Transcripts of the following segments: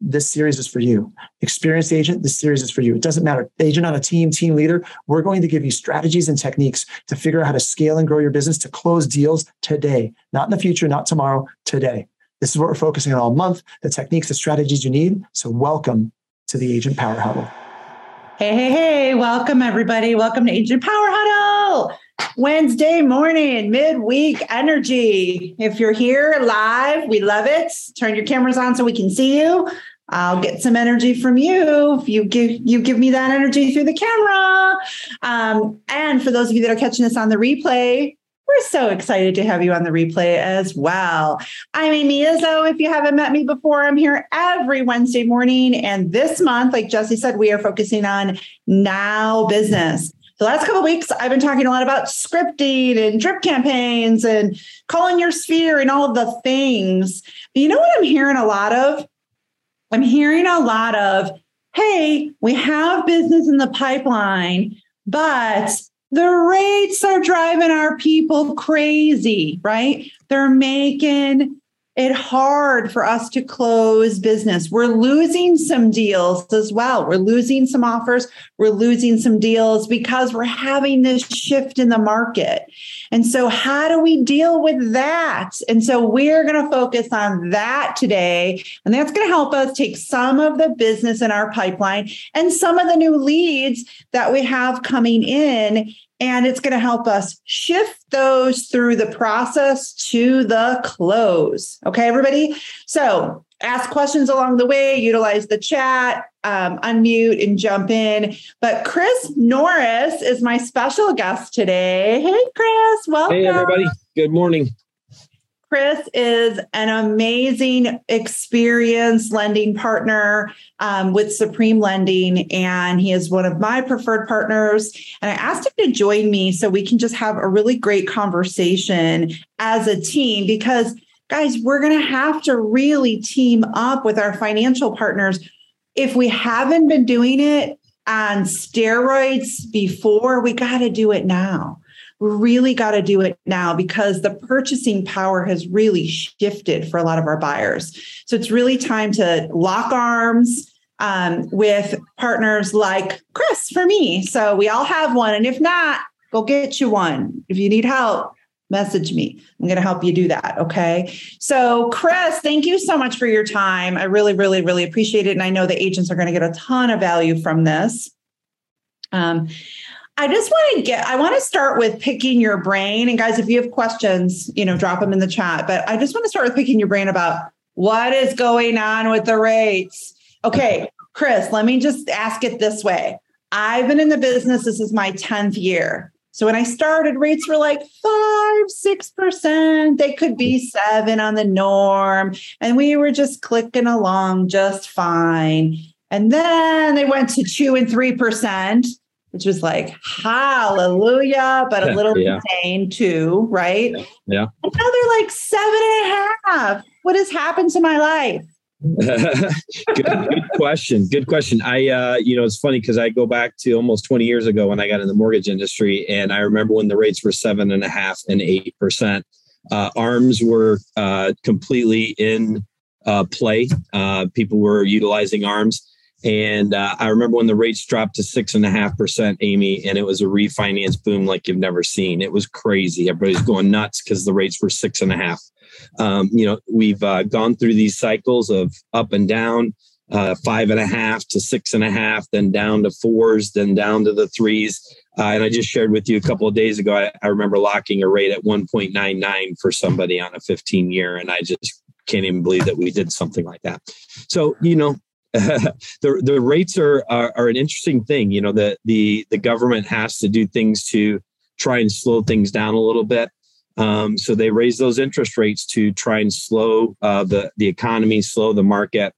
this series is for you. Experienced agent, this series is for you. It doesn't matter. Agent on a team, team leader, we're going to give you strategies and techniques to figure out how to scale and grow your business to close deals today, not in the future, not tomorrow, today. This is what we're focusing on all month the techniques, the strategies you need. So, welcome to the Agent Power Huddle. Hey, hey, hey, welcome everybody. Welcome to Agent Power Huddle. Wednesday morning, midweek energy. If you're here live, we love it. Turn your cameras on so we can see you. I'll get some energy from you if you give you give me that energy through the camera. Um, and for those of you that are catching us on the replay, we're so excited to have you on the replay as well. I'm Amy Izzo. If you haven't met me before, I'm here every Wednesday morning. And this month, like Jesse said, we are focusing on now business. The last couple weeks, I've been talking a lot about scripting and drip campaigns and calling your sphere and all of the things. But you know what I'm hearing a lot of? I'm hearing a lot of, hey, we have business in the pipeline, but the rates are driving our people crazy, right? They're making it hard for us to close business. We're losing some deals as well. We're losing some offers. We're losing some deals because we're having this shift in the market. And so, how do we deal with that? And so, we're going to focus on that today. And that's going to help us take some of the business in our pipeline and some of the new leads that we have coming in and it's going to help us shift those through the process to the close. Okay, everybody? So ask questions along the way, utilize the chat, um, unmute and jump in. But Chris Norris is my special guest today. Hey, Chris, welcome. Hey, everybody. Good morning. Chris is an amazing experienced lending partner um, with Supreme Lending, and he is one of my preferred partners. And I asked him to join me so we can just have a really great conversation as a team because, guys, we're going to have to really team up with our financial partners. If we haven't been doing it on steroids before, we got to do it now we really got to do it now because the purchasing power has really shifted for a lot of our buyers. So it's really time to lock arms um, with partners like Chris for me. So we all have one. And if not, go get you one. If you need help, message me. I'm going to help you do that. Okay. So, Chris, thank you so much for your time. I really, really, really appreciate it. And I know the agents are going to get a ton of value from this. Um, I just want to get, I want to start with picking your brain. And guys, if you have questions, you know, drop them in the chat. But I just want to start with picking your brain about what is going on with the rates. Okay, Chris, let me just ask it this way. I've been in the business, this is my 10th year. So when I started, rates were like five, six percent. They could be seven on the norm. And we were just clicking along just fine. And then they went to two and three percent which was like hallelujah, but a little yeah. insane too, right? Yeah. And now they're like seven and a half. What has happened to my life? good, good, question. Good question. I, uh, you know, it's funny because I go back to almost 20 years ago when I got in the mortgage industry, and I remember when the rates were seven and a half and eight percent. Uh, arms were uh, completely in uh, play. Uh, people were utilizing arms. And uh, I remember when the rates dropped to six and a half percent, Amy, and it was a refinance boom like you've never seen. It was crazy. Everybody's going nuts because the rates were six and a half. Um, you know, we've uh, gone through these cycles of up and down, uh, five and a half to six and a half, then down to fours, then down to the threes. Uh, and I just shared with you a couple of days ago, I, I remember locking a rate at 1.99 for somebody on a 15 year. And I just can't even believe that we did something like that. So, you know, the the rates are, are, are an interesting thing. You know, the the the government has to do things to try and slow things down a little bit. Um, so they raise those interest rates to try and slow uh, the the economy, slow the market.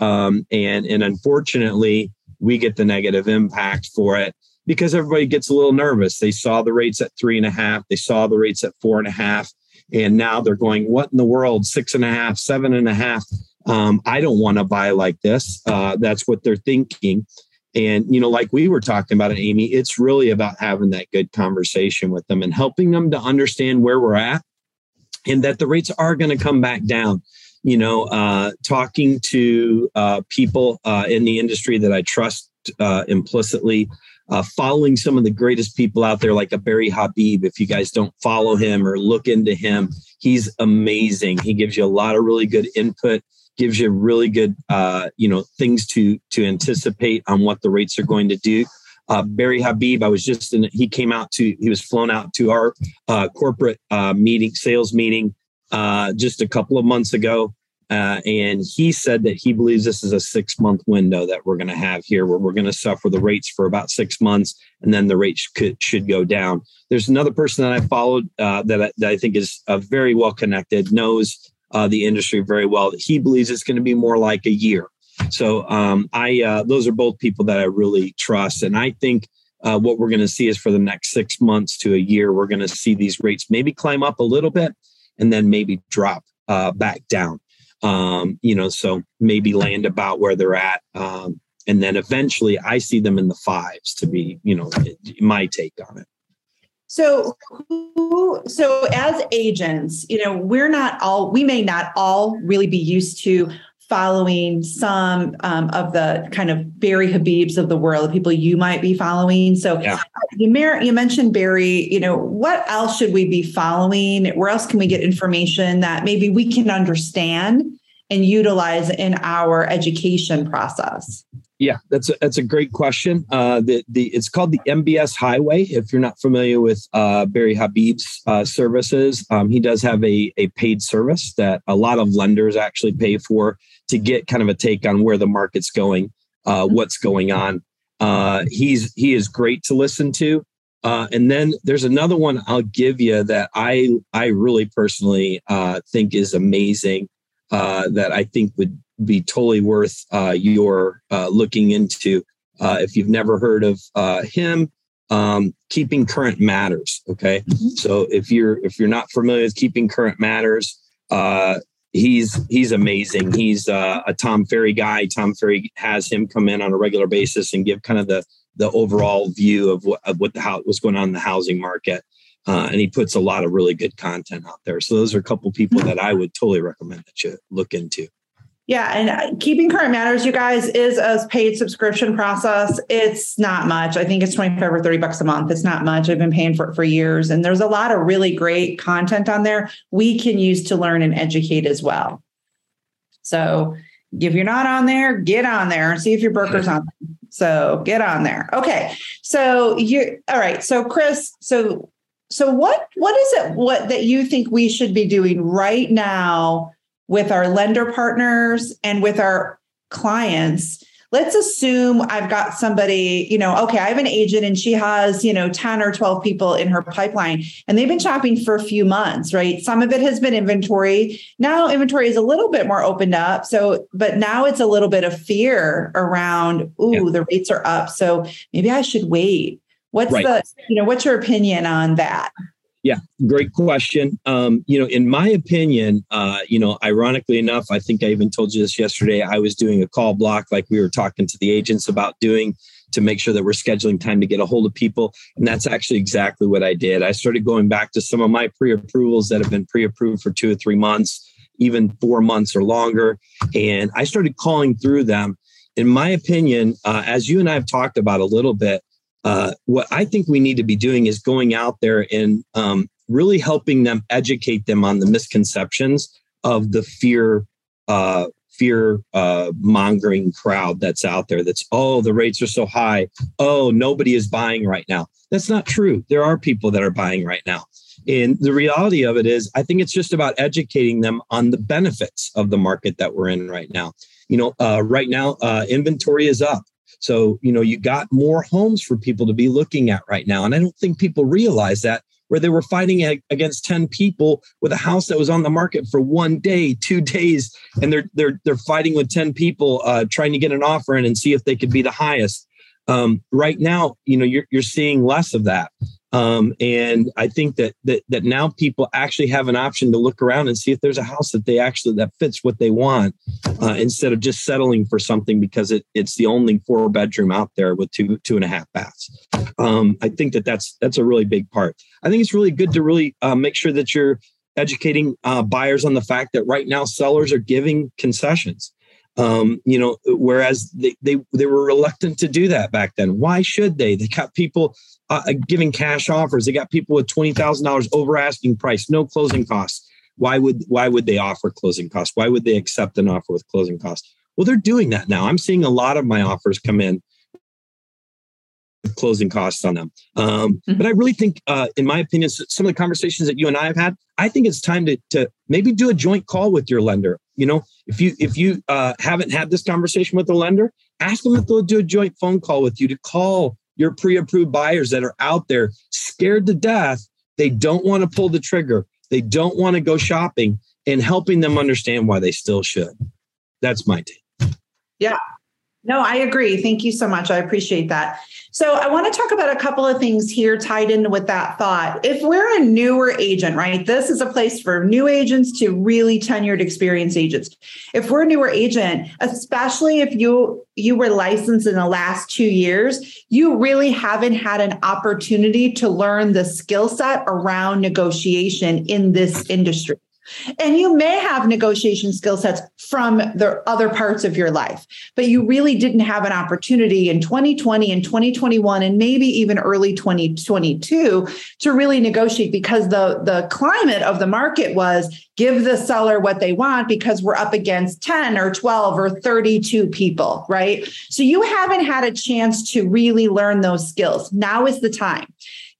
Um, and, and unfortunately, we get the negative impact for it because everybody gets a little nervous. They saw the rates at three and a half, they saw the rates at four and a half, and now they're going, What in the world? Six and a half, seven and a half. Um, I don't want to buy like this. Uh, that's what they're thinking. And, you know, like we were talking about it, Amy, it's really about having that good conversation with them and helping them to understand where we're at and that the rates are going to come back down. You know, uh, talking to uh, people uh, in the industry that I trust uh, implicitly, uh, following some of the greatest people out there, like a Barry Habib. If you guys don't follow him or look into him, he's amazing. He gives you a lot of really good input gives you really good uh, you know things to to anticipate on what the rates are going to do uh, Barry Habib, I was just in, he came out to, he was flown out to our uh, corporate uh, meeting, sales meeting uh, just a couple of months ago. Uh, and he said that he believes this is a six month window that we're going to have here where we're going to suffer the rates for about six months and then the rates could, should go down. There's another person that I followed that, I, that I think is very well connected, knows uh, the industry very well. He believes it's going to be more like a year. So um, I uh, those are both people that I really trust, and I think uh, what we're going to see is for the next six months to a year, we're going to see these rates maybe climb up a little bit and then maybe drop uh, back down. Um, you know, so maybe land about where they're at. Um, and then eventually I see them in the fives to be, you know, my take on it. So, who, so as agents, you know, we're not all, we may not all really be used to following some um, of the kind of Barry Habibs of the world, the people you might be following. So yeah. you, mer- you mentioned Barry, you know, what else should we be following? Where else can we get information that maybe we can understand and utilize in our education process? Yeah, that's a, that's a great question. Uh, the the it's called the MBS Highway. If you're not familiar with uh, Barry Habib's uh, services, um, he does have a a paid service that a lot of lenders actually pay for to get kind of a take on where the market's going, uh, what's going on. Uh, he's he is great to listen to. Uh, and then there's another one I'll give you that I I really personally think is amazing. that I think would be totally worth uh, your uh, looking into. Uh, if you've never heard of uh, him, um, keeping current matters. Okay, mm-hmm. so if you're if you're not familiar with keeping current matters, uh, he's he's amazing. He's uh, a Tom Ferry guy. Tom Ferry has him come in on a regular basis and give kind of the the overall view of what of what the how what's going on in the housing market. Uh, and he puts a lot of really good content out there. So those are a couple people that I would totally recommend that you look into. Yeah, and uh, keeping current matters, you guys, is a paid subscription process. It's not much. I think it's 25 or 30 bucks a month. It's not much. I've been paying for it for years. And there's a lot of really great content on there we can use to learn and educate as well. So if you're not on there, get on there and see if your broker's on. So get on there. Okay. So you all right. So Chris, so so what what is it what that you think we should be doing right now with our lender partners and with our clients let's assume I've got somebody, you know, okay, I have an agent and she has, you know, 10 or 12 people in her pipeline and they've been shopping for a few months, right? Some of it has been inventory. Now inventory is a little bit more opened up. So, but now it's a little bit of fear around, ooh, yeah. the rates are up. So maybe I should wait. What's right. the, you know, what's your opinion on that? Yeah, great question. Um, you know, in my opinion, uh, you know, ironically enough, I think I even told you this yesterday. I was doing a call block like we were talking to the agents about doing to make sure that we're scheduling time to get a hold of people. And that's actually exactly what I did. I started going back to some of my pre approvals that have been pre approved for two or three months, even four months or longer. And I started calling through them. In my opinion, uh, as you and I have talked about a little bit, uh, what I think we need to be doing is going out there and um, really helping them educate them on the misconceptions of the fear uh, fear uh, mongering crowd that's out there that's oh the rates are so high. Oh nobody is buying right now. That's not true. There are people that are buying right now. And the reality of it is i think it's just about educating them on the benefits of the market that we're in right now. You know uh, right now uh, inventory is up so, you know, you got more homes for people to be looking at right now. And I don't think people realize that where they were fighting against 10 people with a house that was on the market for one day, two days, and they're they're they're fighting with 10 people uh, trying to get an offer in and see if they could be the highest. Um, right now, you know, you're you're seeing less of that. Um, and I think that, that that now people actually have an option to look around and see if there's a house that they actually that fits what they want, uh, instead of just settling for something because it, it's the only four bedroom out there with two two and a half baths. Um, I think that that's that's a really big part. I think it's really good to really uh, make sure that you're educating uh, buyers on the fact that right now sellers are giving concessions. Um, you know, whereas they, they they were reluctant to do that back then. Why should they? They got people uh, uh, giving cash offers. They got people with twenty thousand dollars over asking price, no closing costs. Why would why would they offer closing costs? Why would they accept an offer with closing costs? Well, they're doing that now. I'm seeing a lot of my offers come in closing costs on them. Um, mm-hmm. But I really think, uh, in my opinion, some of the conversations that you and I have had, I think it's time to to maybe do a joint call with your lender. You know, if you if you uh, haven't had this conversation with the lender, ask them if they'll do a joint phone call with you to call your pre-approved buyers that are out there scared to death. They don't want to pull the trigger. They don't want to go shopping and helping them understand why they still should. That's my take. Yeah. No, I agree. Thank you so much. I appreciate that. So, I want to talk about a couple of things here tied in with that thought. If we're a newer agent, right, this is a place for new agents to really tenured experienced agents. If we're a newer agent, especially if you you were licensed in the last 2 years, you really haven't had an opportunity to learn the skill set around negotiation in this industry. And you may have negotiation skill sets from the other parts of your life, but you really didn't have an opportunity in 2020 and 2021 and maybe even early 2022 to really negotiate because the, the climate of the market was give the seller what they want because we're up against 10 or 12 or 32 people, right? So you haven't had a chance to really learn those skills. Now is the time.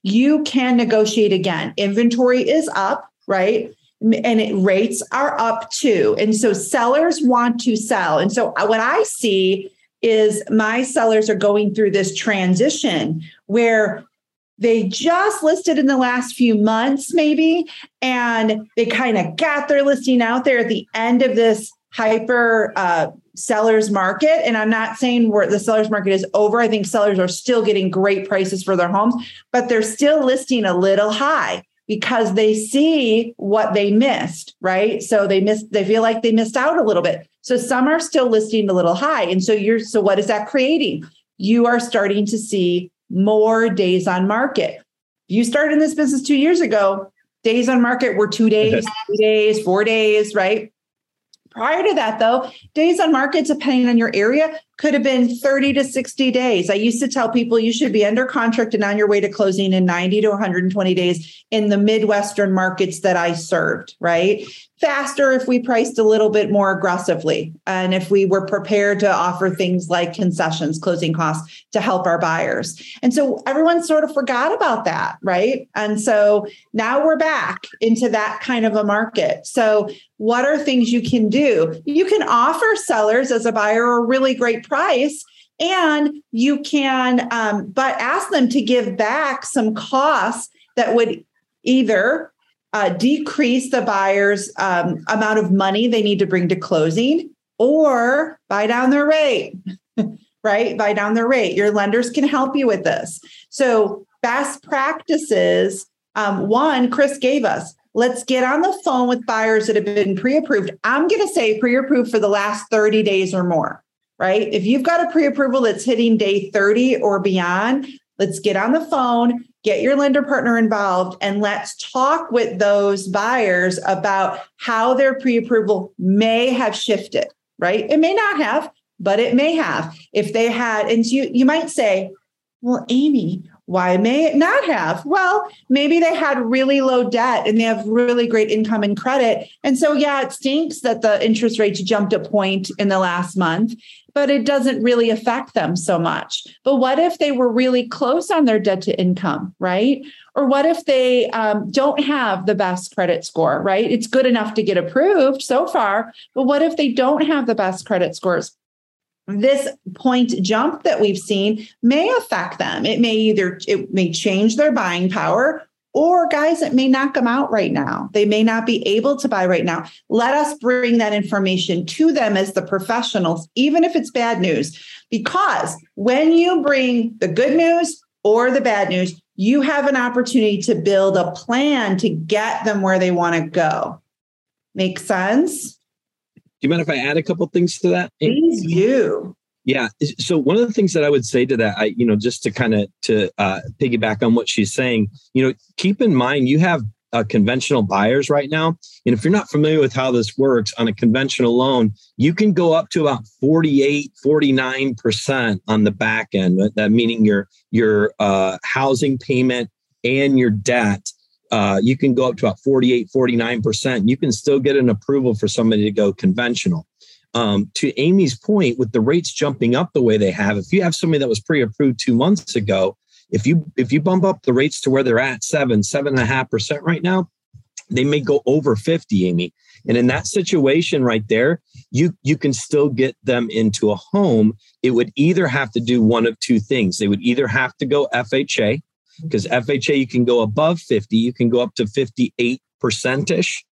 You can negotiate again. Inventory is up, right? And it, rates are up too. And so sellers want to sell. And so what I see is my sellers are going through this transition where they just listed in the last few months, maybe, and they kind of got their listing out there at the end of this hyper uh, sellers market. And I'm not saying where the sellers market is over. I think sellers are still getting great prices for their homes, but they're still listing a little high because they see what they missed, right? So they missed, they feel like they missed out a little bit. So some are still listing a little high. And so you're, so what is that creating? You are starting to see more days on market. You started in this business two years ago, days on market were two days, three days, four days, right? Prior to that, though, days on market, depending on your area, could have been 30 to 60 days. I used to tell people you should be under contract and on your way to closing in 90 to 120 days in the Midwestern markets that I served, right? Faster if we priced a little bit more aggressively and if we were prepared to offer things like concessions, closing costs to help our buyers. And so everyone sort of forgot about that, right? And so now we're back into that kind of a market. So, what are things you can do? You can offer sellers as a buyer a really great price and you can um, but ask them to give back some costs that would either uh, decrease the buyer's um, amount of money they need to bring to closing or buy down their rate right? Buy down their rate. Your lenders can help you with this. So best practices um, one chris gave us let's get on the phone with buyers that have been pre-approved. I'm going to say pre-approved for the last 30 days or more right? If you've got a pre approval that's hitting day 30 or beyond, let's get on the phone, get your lender partner involved, and let's talk with those buyers about how their pre approval may have shifted, right? It may not have, but it may have. If they had, and you, you might say, well, Amy, why may it not have? Well, maybe they had really low debt and they have really great income and credit. And so, yeah, it stinks that the interest rates jumped a point in the last month but it doesn't really affect them so much. But what if they were really close on their debt to income, right? Or what if they um, don't have the best credit score, right? It's good enough to get approved so far, but what if they don't have the best credit scores? This point jump that we've seen may affect them. It may either it may change their buying power or guys it may not come out right now. They may not be able to buy right now. Let us bring that information to them as the professionals, even if it's bad news. Because when you bring the good news or the bad news, you have an opportunity to build a plan to get them where they want to go. Make sense? Do you mind if I add a couple things to that? Please do. Yeah. So one of the things that I would say to that, I, you know, just to kind of to uh, piggyback on what she's saying, you know, keep in mind you have uh, conventional buyers right now, and if you're not familiar with how this works on a conventional loan, you can go up to about 48, 49 percent on the back end. That meaning your your uh, housing payment and your debt. Uh, you can go up to about 48, 49%. You can still get an approval for somebody to go conventional um, to Amy's point, with the rates jumping up the way they have, if you have somebody that was pre-approved two months ago, if you if you bump up the rates to where they're at seven, seven and a half percent right now, they may go over 50, Amy. And in that situation right there, you you can still get them into a home. It would either have to do one of two things. They would either have to go FHA, because FHA you can go above 50, you can go up to 58 percentish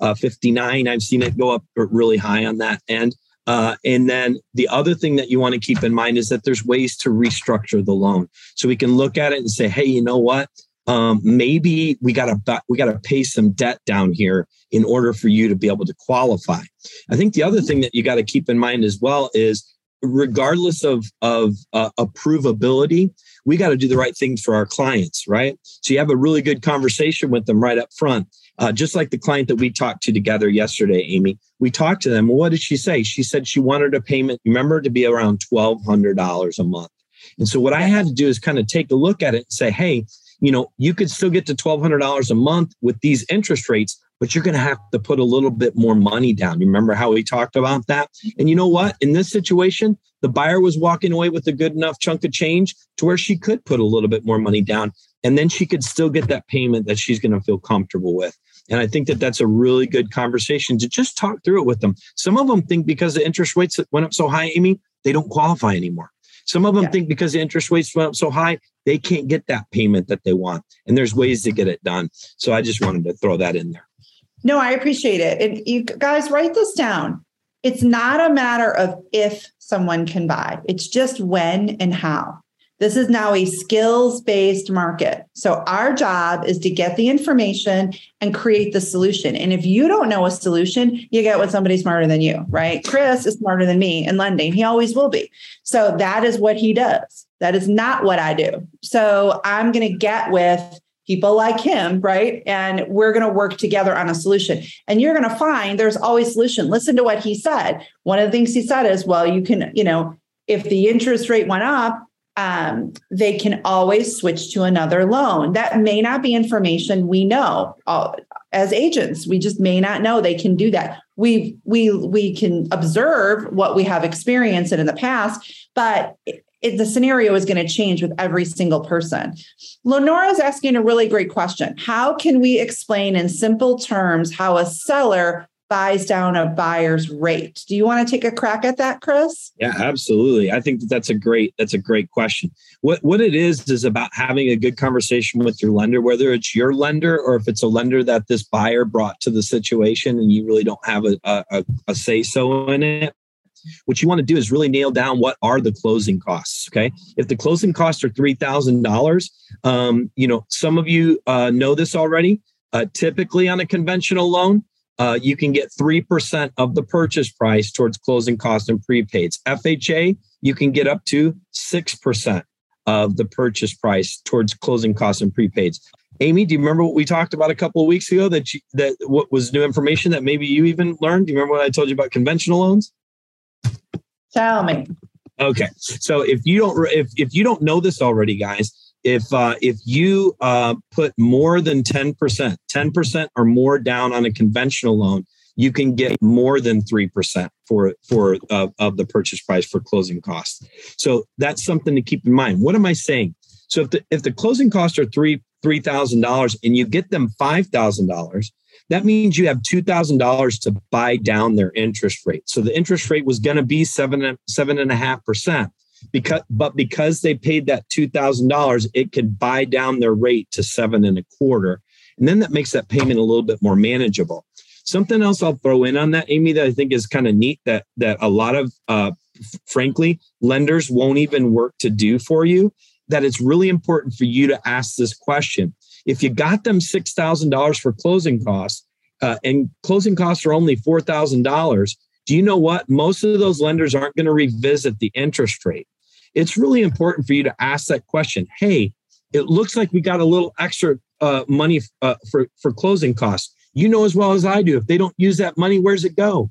uh, 59. I've seen it go up really high on that end. Uh, and then the other thing that you want to keep in mind is that there's ways to restructure the loan. So we can look at it and say, hey, you know what? Um, maybe we got to we got to pay some debt down here in order for you to be able to qualify. I think the other thing that you got to keep in mind as well is, regardless of of uh, approvability, we got to do the right things for our clients, right? So you have a really good conversation with them right up front. Uh, just like the client that we talked to together yesterday, Amy, we talked to them. what did she say? She said she wanted a payment, remember, to be around $1,200 a month. And so what I had to do is kind of take a look at it and say, hey, you know, you could still get to $1,200 a month with these interest rates, but you're going to have to put a little bit more money down. You remember how we talked about that? And you know what? In this situation, the buyer was walking away with a good enough chunk of change to where she could put a little bit more money down and then she could still get that payment that she's going to feel comfortable with. And I think that that's a really good conversation to just talk through it with them. Some of them think because the interest rates went up so high, Amy, they don't qualify anymore. Some of them yeah. think because the interest rates went up so high, they can't get that payment that they want. And there's ways to get it done. So I just wanted to throw that in there. No, I appreciate it. And you guys write this down. It's not a matter of if someone can buy, it's just when and how. This is now a skills based market. So our job is to get the information and create the solution. And if you don't know a solution, you get with somebody smarter than you, right? Chris is smarter than me in lending. He always will be. So that is what he does. That is not what I do. So I'm going to get with people like him, right? And we're going to work together on a solution. And you're going to find there's always solution. Listen to what he said. One of the things he said is, well, you can, you know, if the interest rate went up, um, they can always switch to another loan. That may not be information we know uh, as agents. We just may not know they can do that. We we we can observe what we have experienced in, in the past, but it, the scenario is going to change with every single person. Lenora is asking a really great question. How can we explain in simple terms how a seller buys down a buyer's rate. Do you want to take a crack at that, Chris? Yeah, absolutely. I think that that's a great that's a great question. What what it is is about having a good conversation with your lender, whether it's your lender or if it's a lender that this buyer brought to the situation and you really don't have a, a, a say so in it. What you want to do is really nail down what are the closing costs. Okay, if the closing costs are three thousand um, dollars, you know some of you uh, know this already. Uh, typically on a conventional loan, uh, you can get 3% of the purchase price towards closing costs and prepaids. FHA, you can get up to 6% of the purchase price towards closing costs and prepaids. Amy, do you remember what we talked about a couple of weeks ago that you, that what was new information that maybe you even learned? Do you remember what I told you about conventional loans? Tell me. Okay. So if you don't if if you don't know this already guys, if uh, if you uh, put more than 10%, 10% or more down on a conventional loan, you can get more than 3% for for uh, of the purchase price for closing costs. So that's something to keep in mind. What am I saying? So if the if the closing costs are three three thousand dollars and you get them five thousand dollars, that means you have two thousand dollars to buy down their interest rate. So the interest rate was going to be seven seven and a half percent. because but because they paid that two thousand dollars, it could buy down their rate to seven and a quarter, and then that makes that payment a little bit more manageable. Something else I'll throw in on that, Amy, that I think is kind of neat that that a lot of uh, frankly lenders won't even work to do for you. That it's really important for you to ask this question. If you got them six thousand dollars for closing costs, uh, and closing costs are only four thousand dollars, do you know what? Most of those lenders aren't going to revisit the interest rate. It's really important for you to ask that question. Hey, it looks like we got a little extra uh, money uh, for for closing costs you know as well as I do, if they don't use that money, where's it go?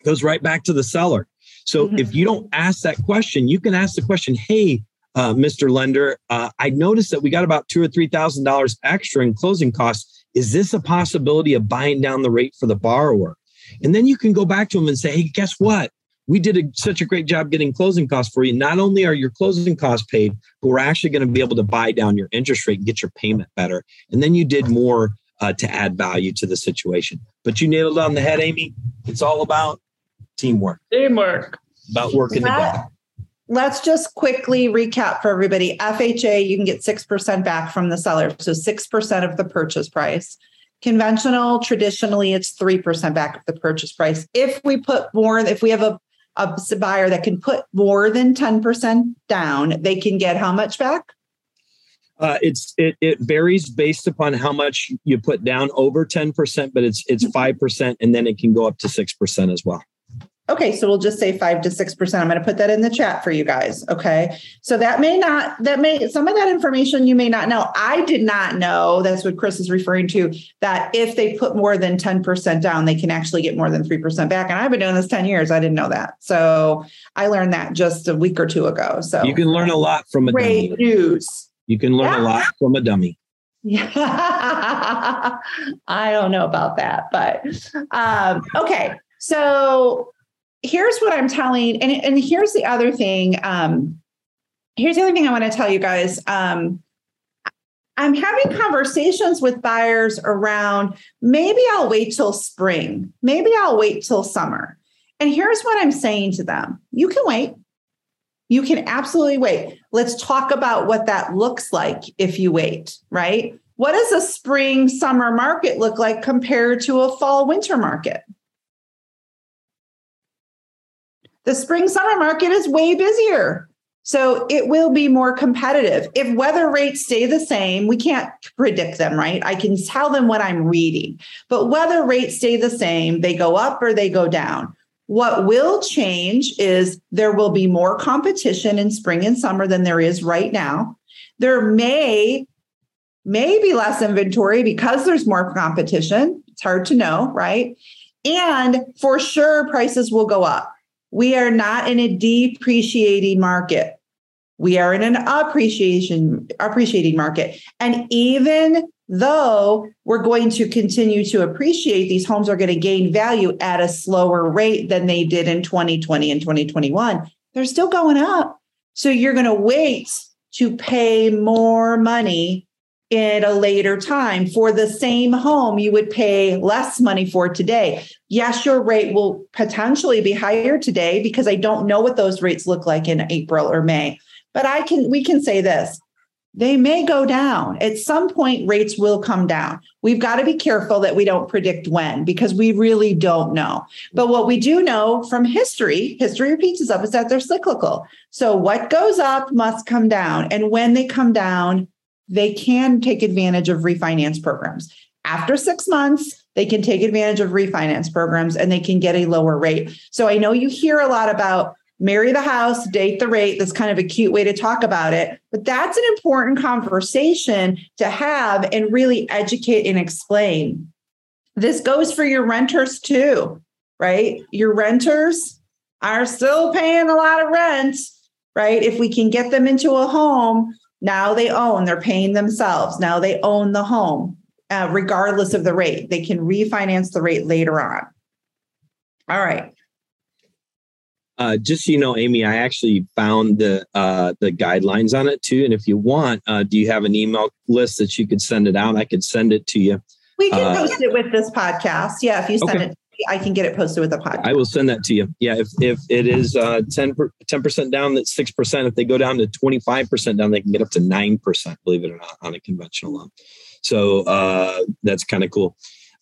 It goes right back to the seller. So mm-hmm. if you don't ask that question, you can ask the question, hey, uh, Mr. Lender, uh, I noticed that we got about two or three thousand dollars extra in closing costs. Is this a possibility of buying down the rate for the borrower? And then you can go back to them and say, hey, guess what? We did a, such a great job getting closing costs for you. Not only are your closing costs paid, but we're actually going to be able to buy down your interest rate and get your payment better. And then you did more uh, to add value to the situation. But you nailed it on the head, Amy. It's all about teamwork. Teamwork. About working together. Let's just quickly recap for everybody. FHA, you can get 6% back from the seller. So 6% of the purchase price. Conventional, traditionally, it's 3% back of the purchase price. If we put more, if we have a, a buyer that can put more than 10% down, they can get how much back? Uh, it's it, it varies based upon how much you put down over 10%, but it's it's 5% and then it can go up to 6% as well. Okay, so we'll just say five to six percent. I'm going to put that in the chat for you guys. Okay, so that may not that may some of that information you may not know. I did not know. That's what Chris is referring to. That if they put more than ten percent down, they can actually get more than three percent back. And I've been doing this ten years. I didn't know that. So I learned that just a week or two ago. So you can learn a lot from a great dummy. news. You can learn yeah. a lot from a dummy. Yeah, I don't know about that, but um, okay. So here's what I'm telling, and, and here's the other thing. Um, here's the other thing I want to tell you guys. Um, I'm having conversations with buyers around maybe I'll wait till spring, maybe I'll wait till summer. And here's what I'm saying to them you can wait. You can absolutely wait. Let's talk about what that looks like if you wait, right? What does a spring summer market look like compared to a fall winter market? The spring summer market is way busier. So it will be more competitive. If whether rates stay the same, we can't predict them, right? I can tell them what I'm reading. But whether rates stay the same, they go up or they go down. What will change is there will be more competition in spring and summer than there is right now. There may may be less inventory because there's more competition. It's hard to know, right? And for sure prices will go up. We are not in a depreciating market. We are in an appreciation appreciating market. And even though we're going to continue to appreciate these homes are going to gain value at a slower rate than they did in 2020 and 2021 they're still going up so you're going to wait to pay more money at a later time for the same home you would pay less money for today yes your rate will potentially be higher today because i don't know what those rates look like in april or may but i can we can say this they may go down. At some point, rates will come down. We've got to be careful that we don't predict when because we really don't know. But what we do know from history, history repeats itself, is that they're cyclical. So what goes up must come down. And when they come down, they can take advantage of refinance programs. After six months, they can take advantage of refinance programs and they can get a lower rate. So I know you hear a lot about marry the house, date the rate. That's kind of a cute way to talk about it. But that's an important conversation to have and really educate and explain. This goes for your renters too, right? Your renters are still paying a lot of rent, right? If we can get them into a home, now they own, they're paying themselves. Now they own the home, uh, regardless of the rate. They can refinance the rate later on. All right. Uh, just so you know, Amy, I actually found the uh, the guidelines on it too. And if you want, uh, do you have an email list that you could send it out? I could send it to you. We can uh, post it with this podcast. Yeah, if you send okay. it. I can get it posted with the podcast. I will send that to you. Yeah, if if it is uh, 10 percent down, that's six percent. If they go down to twenty five percent down, they can get up to nine percent. Believe it or not, on a conventional loan. So uh, that's kind of cool.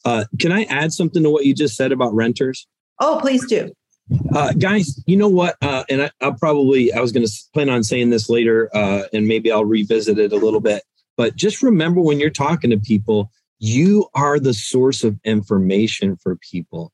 Uh, can I add something to what you just said about renters? Oh, please do. Uh, guys, you know what? Uh, and I, will probably, I was going to plan on saying this later, uh, and maybe I'll revisit it a little bit. But just remember when you're talking to people, you are the source of information for people.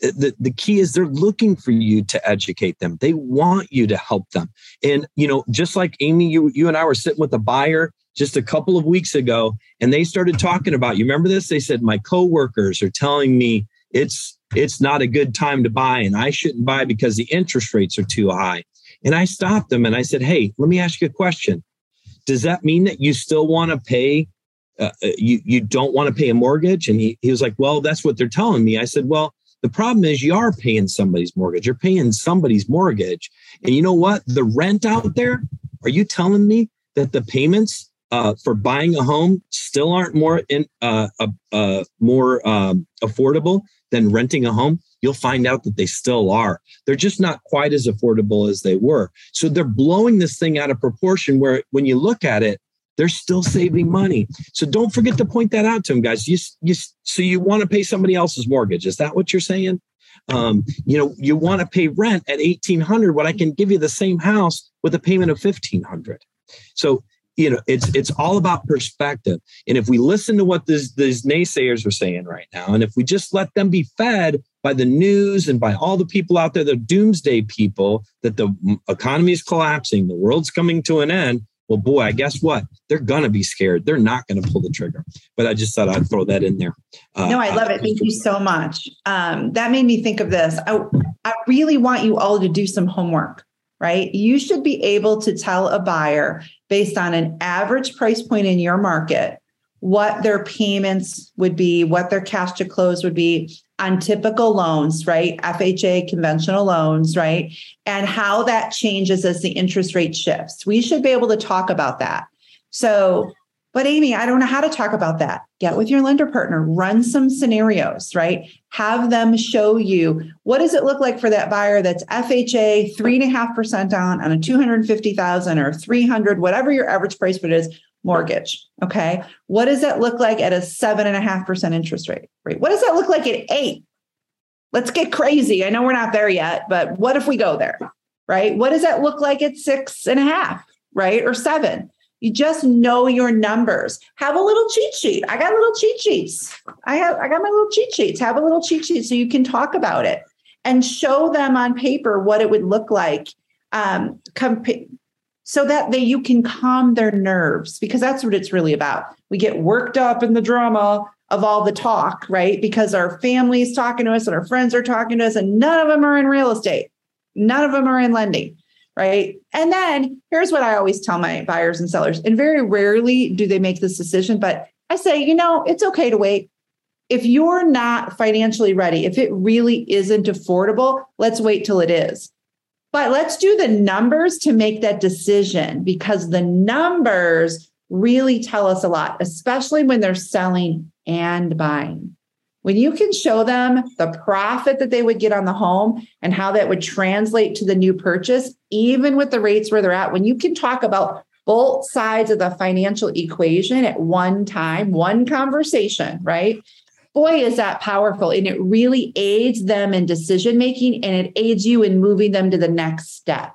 The, the key is they're looking for you to educate them. They want you to help them. And, you know, just like Amy, you, you and I were sitting with a buyer just a couple of weeks ago, and they started talking about, you remember this? They said, my coworkers are telling me it's it's not a good time to buy and I shouldn't buy because the interest rates are too high. And I stopped them and I said, Hey, let me ask you a question. Does that mean that you still want to pay? Uh, uh, you, you don't want to pay a mortgage? And he, he was like, Well, that's what they're telling me. I said, Well, the problem is you are paying somebody's mortgage. You're paying somebody's mortgage. And you know what? The rent out there, are you telling me that the payments uh, for buying a home still aren't more in, uh, uh, more um, affordable than renting a home, you'll find out that they still are. They're just not quite as affordable as they were. So they're blowing this thing out of proportion where when you look at it, they're still saving money. So don't forget to point that out to them, guys. You, you, so you want to pay somebody else's mortgage. Is that what you're saying? Um, you know, you want to pay rent at 1800 when I can give you the same house with a payment of 1500. So you know it's it's all about perspective and if we listen to what this, these naysayers are saying right now and if we just let them be fed by the news and by all the people out there the doomsday people that the economy is collapsing the world's coming to an end well boy i guess what? They're gonna be scared. They're not gonna pull the trigger. But i just thought i'd throw that in there. Uh, no i love it. Thank you so much. Um, that made me think of this. I, I really want you all to do some homework right? You should be able to tell a buyer based on an average price point in your market what their payments would be, what their cash to close would be on typical loans, right? FHA conventional loans, right? And how that changes as the interest rate shifts. We should be able to talk about that. So but Amy, I don't know how to talk about that. Get with your lender partner, run some scenarios, right? Have them show you what does it look like for that buyer that's FHA three and a half percent on on a 250,000 or 300, whatever your average price but is mortgage. Okay. What does that look like at a seven and a half percent interest rate? Right. What does that look like at eight? Let's get crazy. I know we're not there yet, but what if we go there? Right. What does that look like at six and a half? Right. Or seven? You just know your numbers. Have a little cheat sheet. I got little cheat sheets. I have I got my little cheat sheets. Have a little cheat sheet so you can talk about it and show them on paper what it would look like. Um, compa- so that they, you can calm their nerves because that's what it's really about. We get worked up in the drama of all the talk, right? Because our family's talking to us and our friends are talking to us, and none of them are in real estate. None of them are in lending right? And then here's what I always tell my buyers and sellers, and very rarely do they make this decision, but I say, you know, it's okay to wait. If you're not financially ready, if it really isn't affordable, let's wait till it is. But let's do the numbers to make that decision because the numbers really tell us a lot, especially when they're selling and buying. When you can show them the profit that they would get on the home and how that would translate to the new purchase, even with the rates where they're at, when you can talk about both sides of the financial equation at one time, one conversation, right? Boy, is that powerful. And it really aids them in decision making and it aids you in moving them to the next step.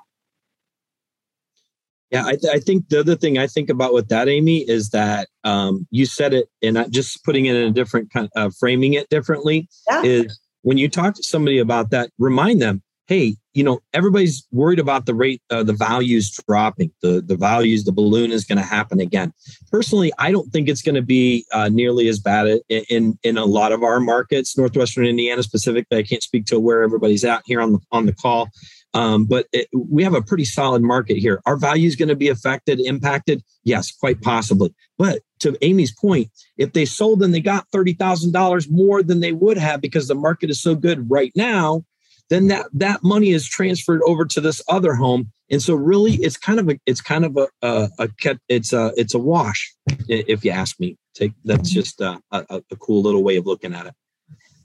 Yeah, I, th- I, think the other thing I think about with that, Amy, is that um, you said it, and I, just putting it in a different kind, of, uh, framing it differently yeah. is when you talk to somebody about that, remind them, hey, you know, everybody's worried about the rate, uh, the values dropping, the the values, the balloon is going to happen again. Personally, I don't think it's going to be uh, nearly as bad in, in a lot of our markets, northwestern Indiana specifically. I can't speak to where everybody's at here on the on the call. Um, but it, we have a pretty solid market here. Our value is going to be affected, impacted? Yes, quite possibly. But to Amy's point, if they sold and they got $30,000 more than they would have because the market is so good right now, then that that money is transferred over to this other home and so really it's kind of a it's kind of a a, a it's a it's a wash if you ask me take that's mm-hmm. just a, a, a cool little way of looking at it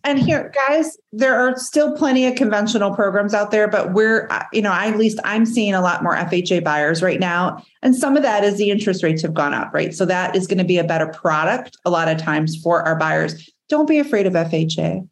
and here, guys, there are still plenty of conventional programs out there, but we're, uh, you know, I, at least I'm seeing a lot more FHA buyers right now. And some of that is the interest rates have gone up, right? So that is going to be a better product a lot of times for our buyers. Don't be afraid of FHA.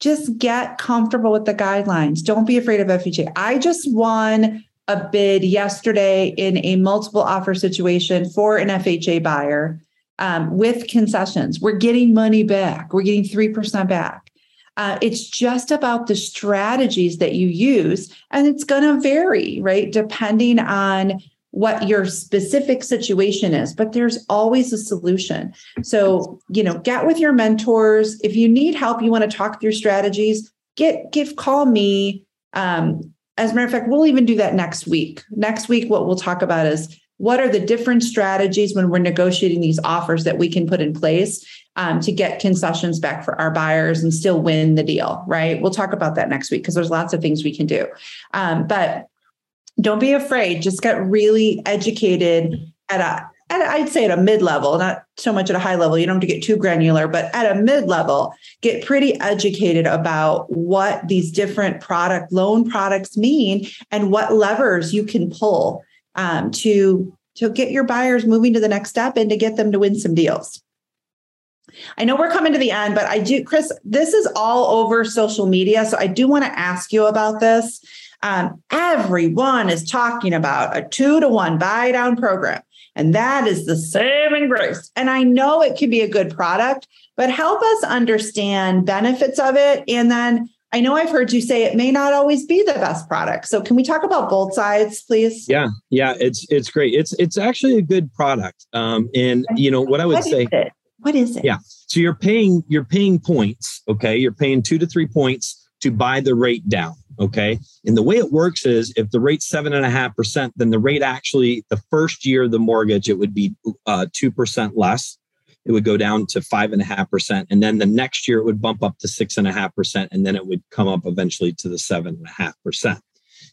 Just get comfortable with the guidelines. Don't be afraid of FHA. I just won a bid yesterday in a multiple offer situation for an FHA buyer um, with concessions. We're getting money back. We're getting 3% back. Uh, it's just about the strategies that you use, and it's going to vary, right? Depending on what your specific situation is, but there's always a solution. So, you know, get with your mentors. If you need help, you want to talk through strategies, get, give, call me. Um, as a matter of fact, we'll even do that next week. Next week, what we'll talk about is what are the different strategies when we're negotiating these offers that we can put in place um, to get concessions back for our buyers and still win the deal right we'll talk about that next week because there's lots of things we can do um, but don't be afraid just get really educated at a at, I'd say at a mid level, not so much at a high level. You don't have to get too granular, but at a mid level, get pretty educated about what these different product loan products mean and what levers you can pull um, to to get your buyers moving to the next step and to get them to win some deals. I know we're coming to the end, but I do, Chris, this is all over social media. So I do want to ask you about this. Um, everyone is talking about a two to one buy down program, and that is the saving grace. And I know it can be a good product, but help us understand benefits of it and then I know I've heard you say it may not always be the best product. So can we talk about both sides, please? Yeah, yeah, it's it's great. It's it's actually a good product. Um, and you know what I would what say. Is what is it? Yeah. So you're paying you're paying points. Okay, you're paying two to three points to buy the rate down. Okay. And the way it works is if the rate's seven and a half percent, then the rate actually the first year of the mortgage it would be uh, two percent less it would go down to five and a half percent. And then the next year it would bump up to six and a half percent. And then it would come up eventually to the seven and a half percent.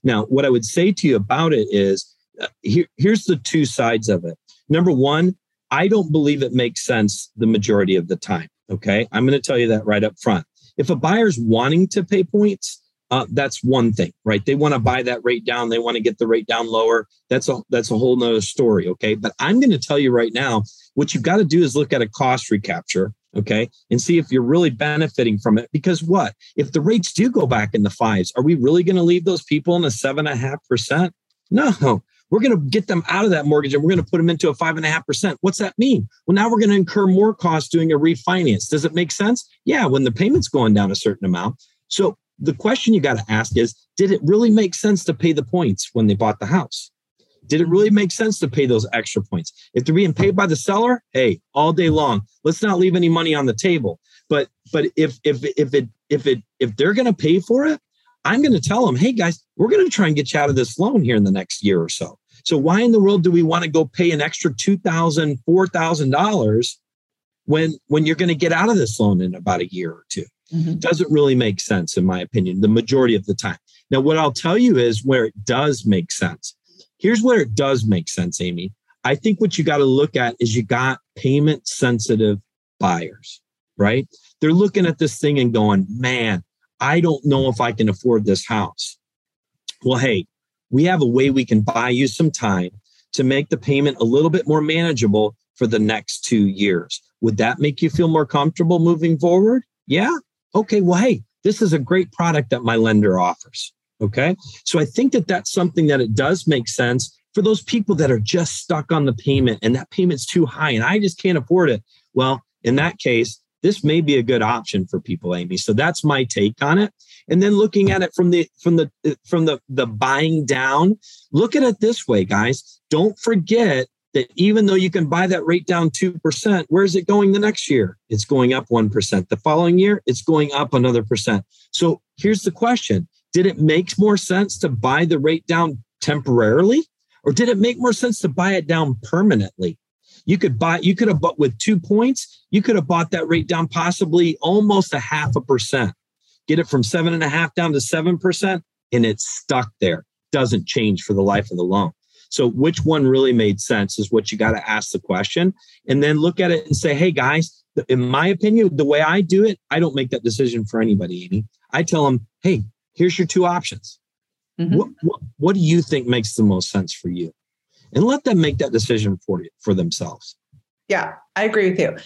Now, what I would say to you about it is uh, here, here's the two sides of it. Number one, I don't believe it makes sense the majority of the time. Okay. I'm going to tell you that right up front. If a buyer's wanting to pay points, uh, that's one thing, right? They want to buy that rate down. They want to get the rate down lower. That's a that's a whole nother story. Okay. But I'm going to tell you right now, what you've got to do is look at a cost recapture, okay, and see if you're really benefiting from it. Because what? If the rates do go back in the fives, are we really going to leave those people in a seven and a half percent? No. We're going to get them out of that mortgage and we're going to put them into a five and a half percent. What's that mean? Well, now we're going to incur more costs doing a refinance. Does it make sense? Yeah, when the payment's going down a certain amount. So the question you got to ask is did it really make sense to pay the points when they bought the house? Did it really make sense to pay those extra points? If they're being paid by the seller hey all day long let's not leave any money on the table. But but if if if it if it if they're going to pay for it i'm going to tell them hey guys we're going to try and get you out of this loan here in the next year or so. So why in the world do we want to go pay an extra $2000 $4000 when when you're going to get out of this loan in about a year or two mm-hmm. doesn't really make sense, in my opinion, the majority of the time. Now, what I'll tell you is where it does make sense. Here's where it does make sense, Amy. I think what you got to look at is you got payment sensitive buyers, right? They're looking at this thing and going, man, I don't know if I can afford this house. Well, hey, we have a way we can buy you some time to make the payment a little bit more manageable for the next two years. Would that make you feel more comfortable moving forward? Yeah okay, well, hey, this is a great product that my lender offers. Okay. So I think that that's something that it does make sense for those people that are just stuck on the payment and that payment's too high and I just can't afford it. Well, in that case, this may be a good option for people, Amy. So that's my take on it. And then looking at it from the from the from the the buying down, look at it this way, guys. Don't forget that even though you can buy that rate down 2%, where is it going the next year? It's going up 1%. The following year, it's going up another percent. So here's the question Did it make more sense to buy the rate down temporarily? Or did it make more sense to buy it down permanently? You could buy, you could have bought with two points, you could have bought that rate down possibly almost a half a percent. Get it from seven and a half down to seven percent, and it's stuck there. Doesn't change for the life of the loan. So, which one really made sense is what you got to ask the question and then look at it and say, hey, guys, in my opinion, the way I do it, I don't make that decision for anybody, Amy. I tell them, hey, here's your two options. Mm-hmm. What, what, what do you think makes the most sense for you? And let them make that decision for you for themselves. Yeah, I agree with you.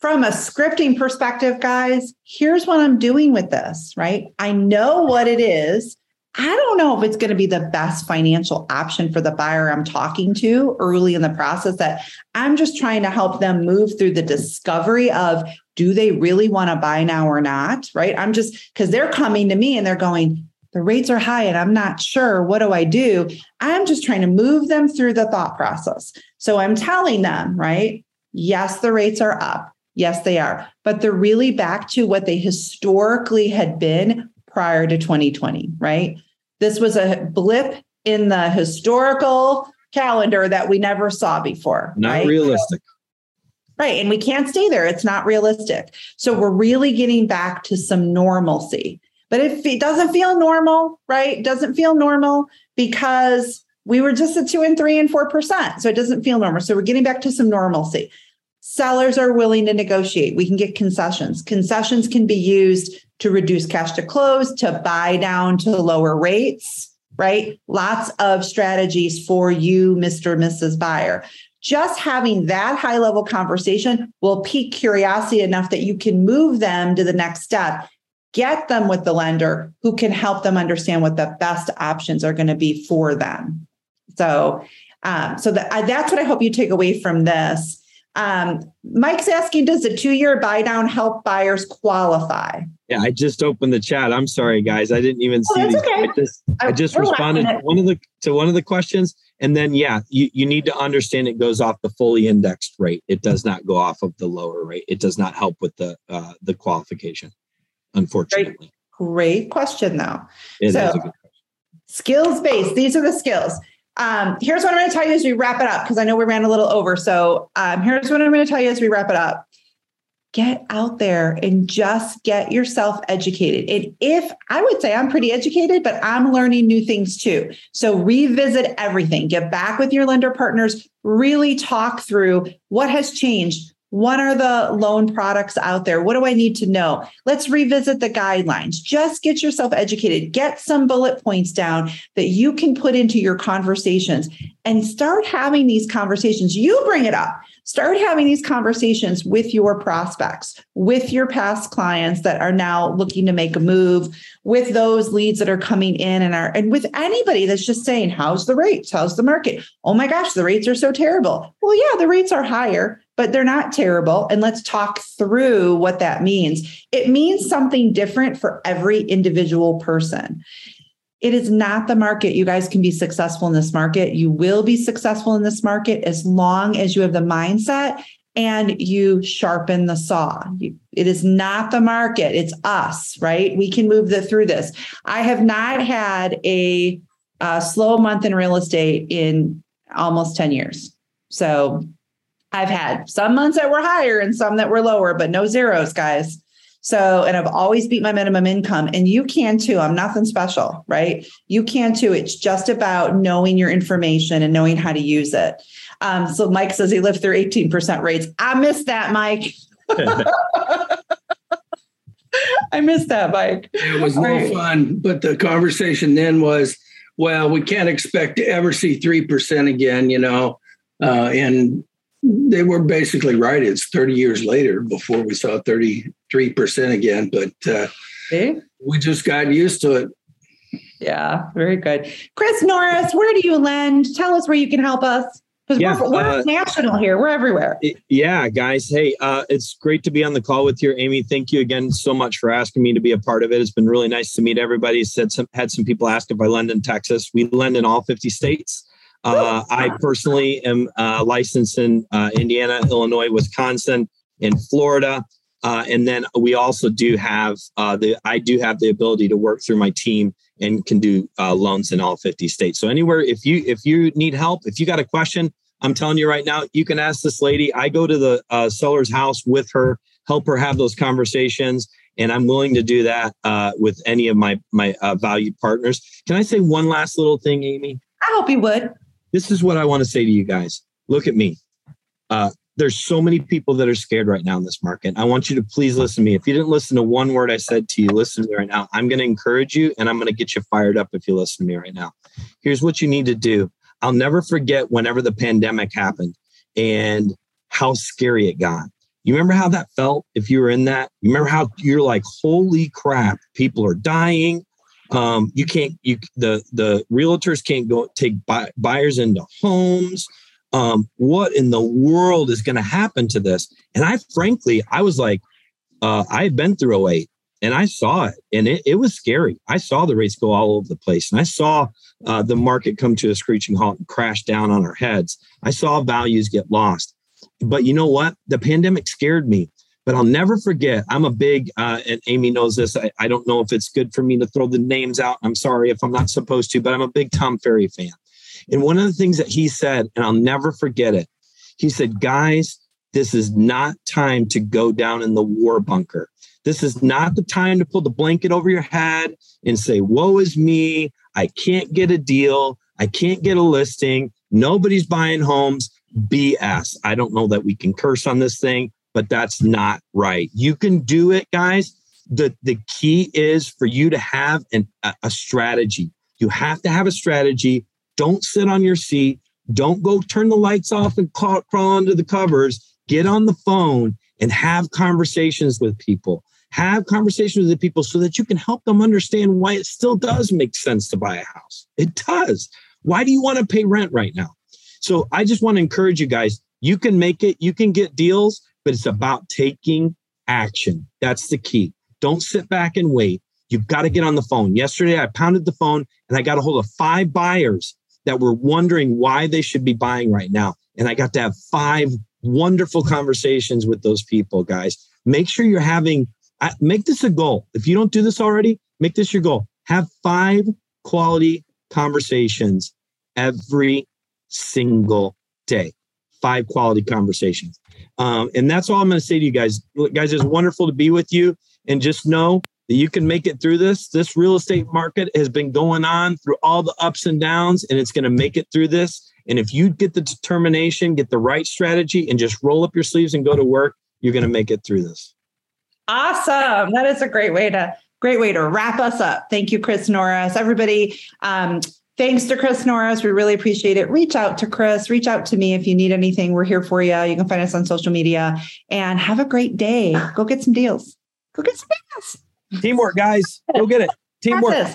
From a scripting perspective, guys, here's what I'm doing with this, right? I know what it is. I don't know if it's going to be the best financial option for the buyer I'm talking to early in the process that I'm just trying to help them move through the discovery of do they really want to buy now or not, right? I'm just because they're coming to me and they're going, the rates are high and I'm not sure. What do I do? I'm just trying to move them through the thought process. So I'm telling them, right? Yes, the rates are up. Yes, they are. But they're really back to what they historically had been prior to 2020, right? This was a blip in the historical calendar that we never saw before. Not right? realistic. Right. And we can't stay there. It's not realistic. So we're really getting back to some normalcy. But if it doesn't feel normal, right? Doesn't feel normal because we were just at two and three and four percent. So it doesn't feel normal. So we're getting back to some normalcy. Sellers are willing to negotiate. We can get concessions. Concessions can be used to reduce cash to close, to buy down to lower rates, right? Lots of strategies for you, Mr. and Mrs. Buyer. Just having that high level conversation will pique curiosity enough that you can move them to the next step. Get them with the lender who can help them understand what the best options are going to be for them. So, um, so that, uh, that's what I hope you take away from this. Um, Mike's asking, does the two-year buy down help buyers qualify? Yeah, I just opened the chat. I'm sorry, guys. I didn't even oh, see these. Okay. I just, I just responded to one of the to one of the questions. And then yeah, you, you need to understand it goes off the fully indexed rate. It does not go off of the lower rate. It does not help with the uh, the qualification, unfortunately. Great, great question though. It so, Skills based. These are the skills. Um, here's what I'm going to tell you as we wrap it up because I know we ran a little over. So um, here's what I'm going to tell you as we wrap it up. Get out there and just get yourself educated. And if I would say I'm pretty educated, but I'm learning new things too. So revisit everything, get back with your lender partners, really talk through what has changed, what are the loan products out there? What do I need to know? Let's revisit the guidelines. Just get yourself educated. Get some bullet points down that you can put into your conversations and start having these conversations. You bring it up. Start having these conversations with your prospects, with your past clients that are now looking to make a move, with those leads that are coming in and are, and with anybody that's just saying, How's the rates? How's the market? Oh my gosh, the rates are so terrible. Well, yeah, the rates are higher but they're not terrible. And let's talk through what that means. It means something different for every individual person. It is not the market. You guys can be successful in this market. You will be successful in this market as long as you have the mindset and you sharpen the saw. it is not the market, it's us, right? We can move the, through this. I have not had a, a slow month in real estate in almost 10 years. So I've had some months that were higher and some that were lower, but no zeros, guys. So, and I've always beat my minimum income, and you can too. I'm nothing special, right? You can too. It's just about knowing your information and knowing how to use it. Um, so, Mike says he lived through 18% rates. I missed that, Mike. I missed that, Mike. It was no right. fun, but the conversation then was, well, we can't expect to ever see 3% again, you know. Uh, and they were basically right. It's 30 years later before we saw 33% again, but uh, okay. we just got used to it. Yeah, very good. Chris Norris, where do you lend? Tell us where you can help us. Because yeah, we're, we're uh, national here. We're everywhere. Yeah, guys. Hey, uh, it's great to be on the call with you, Amy. Thank you again so much for asking me to be a part of it. It's been really nice to meet everybody. Said some had some people ask if I lend in Texas. We lend in all 50 states. Uh, I personally am uh, licensed in uh, Indiana, Illinois, Wisconsin, in Florida, uh, and then we also do have uh, the. I do have the ability to work through my team and can do uh, loans in all 50 states. So anywhere, if you if you need help, if you got a question, I'm telling you right now, you can ask this lady. I go to the seller's house with her, help her have those conversations and I'm willing to do that uh, with any of my my uh, valued partners. Can I say one last little thing, Amy? I hope you would this is what I want to say to you guys. Look at me. Uh, there's so many people that are scared right now in this market. I want you to please listen to me. If you didn't listen to one word I said to you, listen to me right now. I'm going to encourage you and I'm going to get you fired up if you listen to me right now. Here's what you need to do. I'll never forget whenever the pandemic happened and how scary it got. You remember how that felt if you were in that? You remember how you're like, holy crap, people are dying. Um, you can't, you, the, the realtors can't go take buy, buyers into homes um, what in the world is going to happen to this? And I frankly, I was like, uh, I had been through 08 and I saw it and it, it was scary. I saw the rates go all over the place and I saw uh, the market come to a screeching halt and crash down on our heads. I saw values get lost. But you know what? The pandemic scared me. But I'll never forget. I'm a big, uh, and Amy knows this. I, I don't know if it's good for me to throw the names out. I'm sorry if I'm not supposed to, but I'm a big Tom Ferry fan. And one of the things that he said, and I'll never forget it, he said, guys, this is not time to go down in the war bunker. This is not the time to pull the blanket over your head and say, Woe is me. I can't get a deal. I can't get a listing. Nobody's buying homes. BS. I don't know that we can curse on this thing, but that's not right. You can do it, guys. The, the key is for you to have an, a, a strategy. You have to have a strategy don't sit on your seat. Don't go turn the lights off and crawl, crawl under the covers. Get on the phone and have conversations with people. Have conversations with the people so that you can help them understand why it still does make sense to buy a house. It does. Why do you want to pay rent right now? So I just want to encourage you guys. You can make it, you can get deals, but it's about taking action. That's the key. Don't sit back and wait. You've got to get on the phone. Yesterday, I pounded the phone and I got a hold of five buyers that were wondering why they should be buying right now. And I got to have five wonderful conversations with those people, guys. Make sure you're having, uh, make this a goal. If you don't do this already, make this your goal. Have five quality conversations every single day. Five quality conversations. Um, and that's all I'm going to say to you guys. Guys, it's wonderful to be with you. And just know that you can make it through this. This real estate market has been going on through all the ups and downs, and it's going to make it through this. And if you get the determination, get the right strategy, and just roll up your sleeves and go to work, you're going to make it through this. Awesome. That is a great way to great way to wrap us up. Thank you, Chris Norris. Everybody, um, thanks to Chris Norris. We really appreciate it. Reach out to Chris, reach out to me if you need anything. We're here for you. You can find us on social media and have a great day. Go get some deals. Go get some deals. Teamwork, guys. Go get it. Teamwork.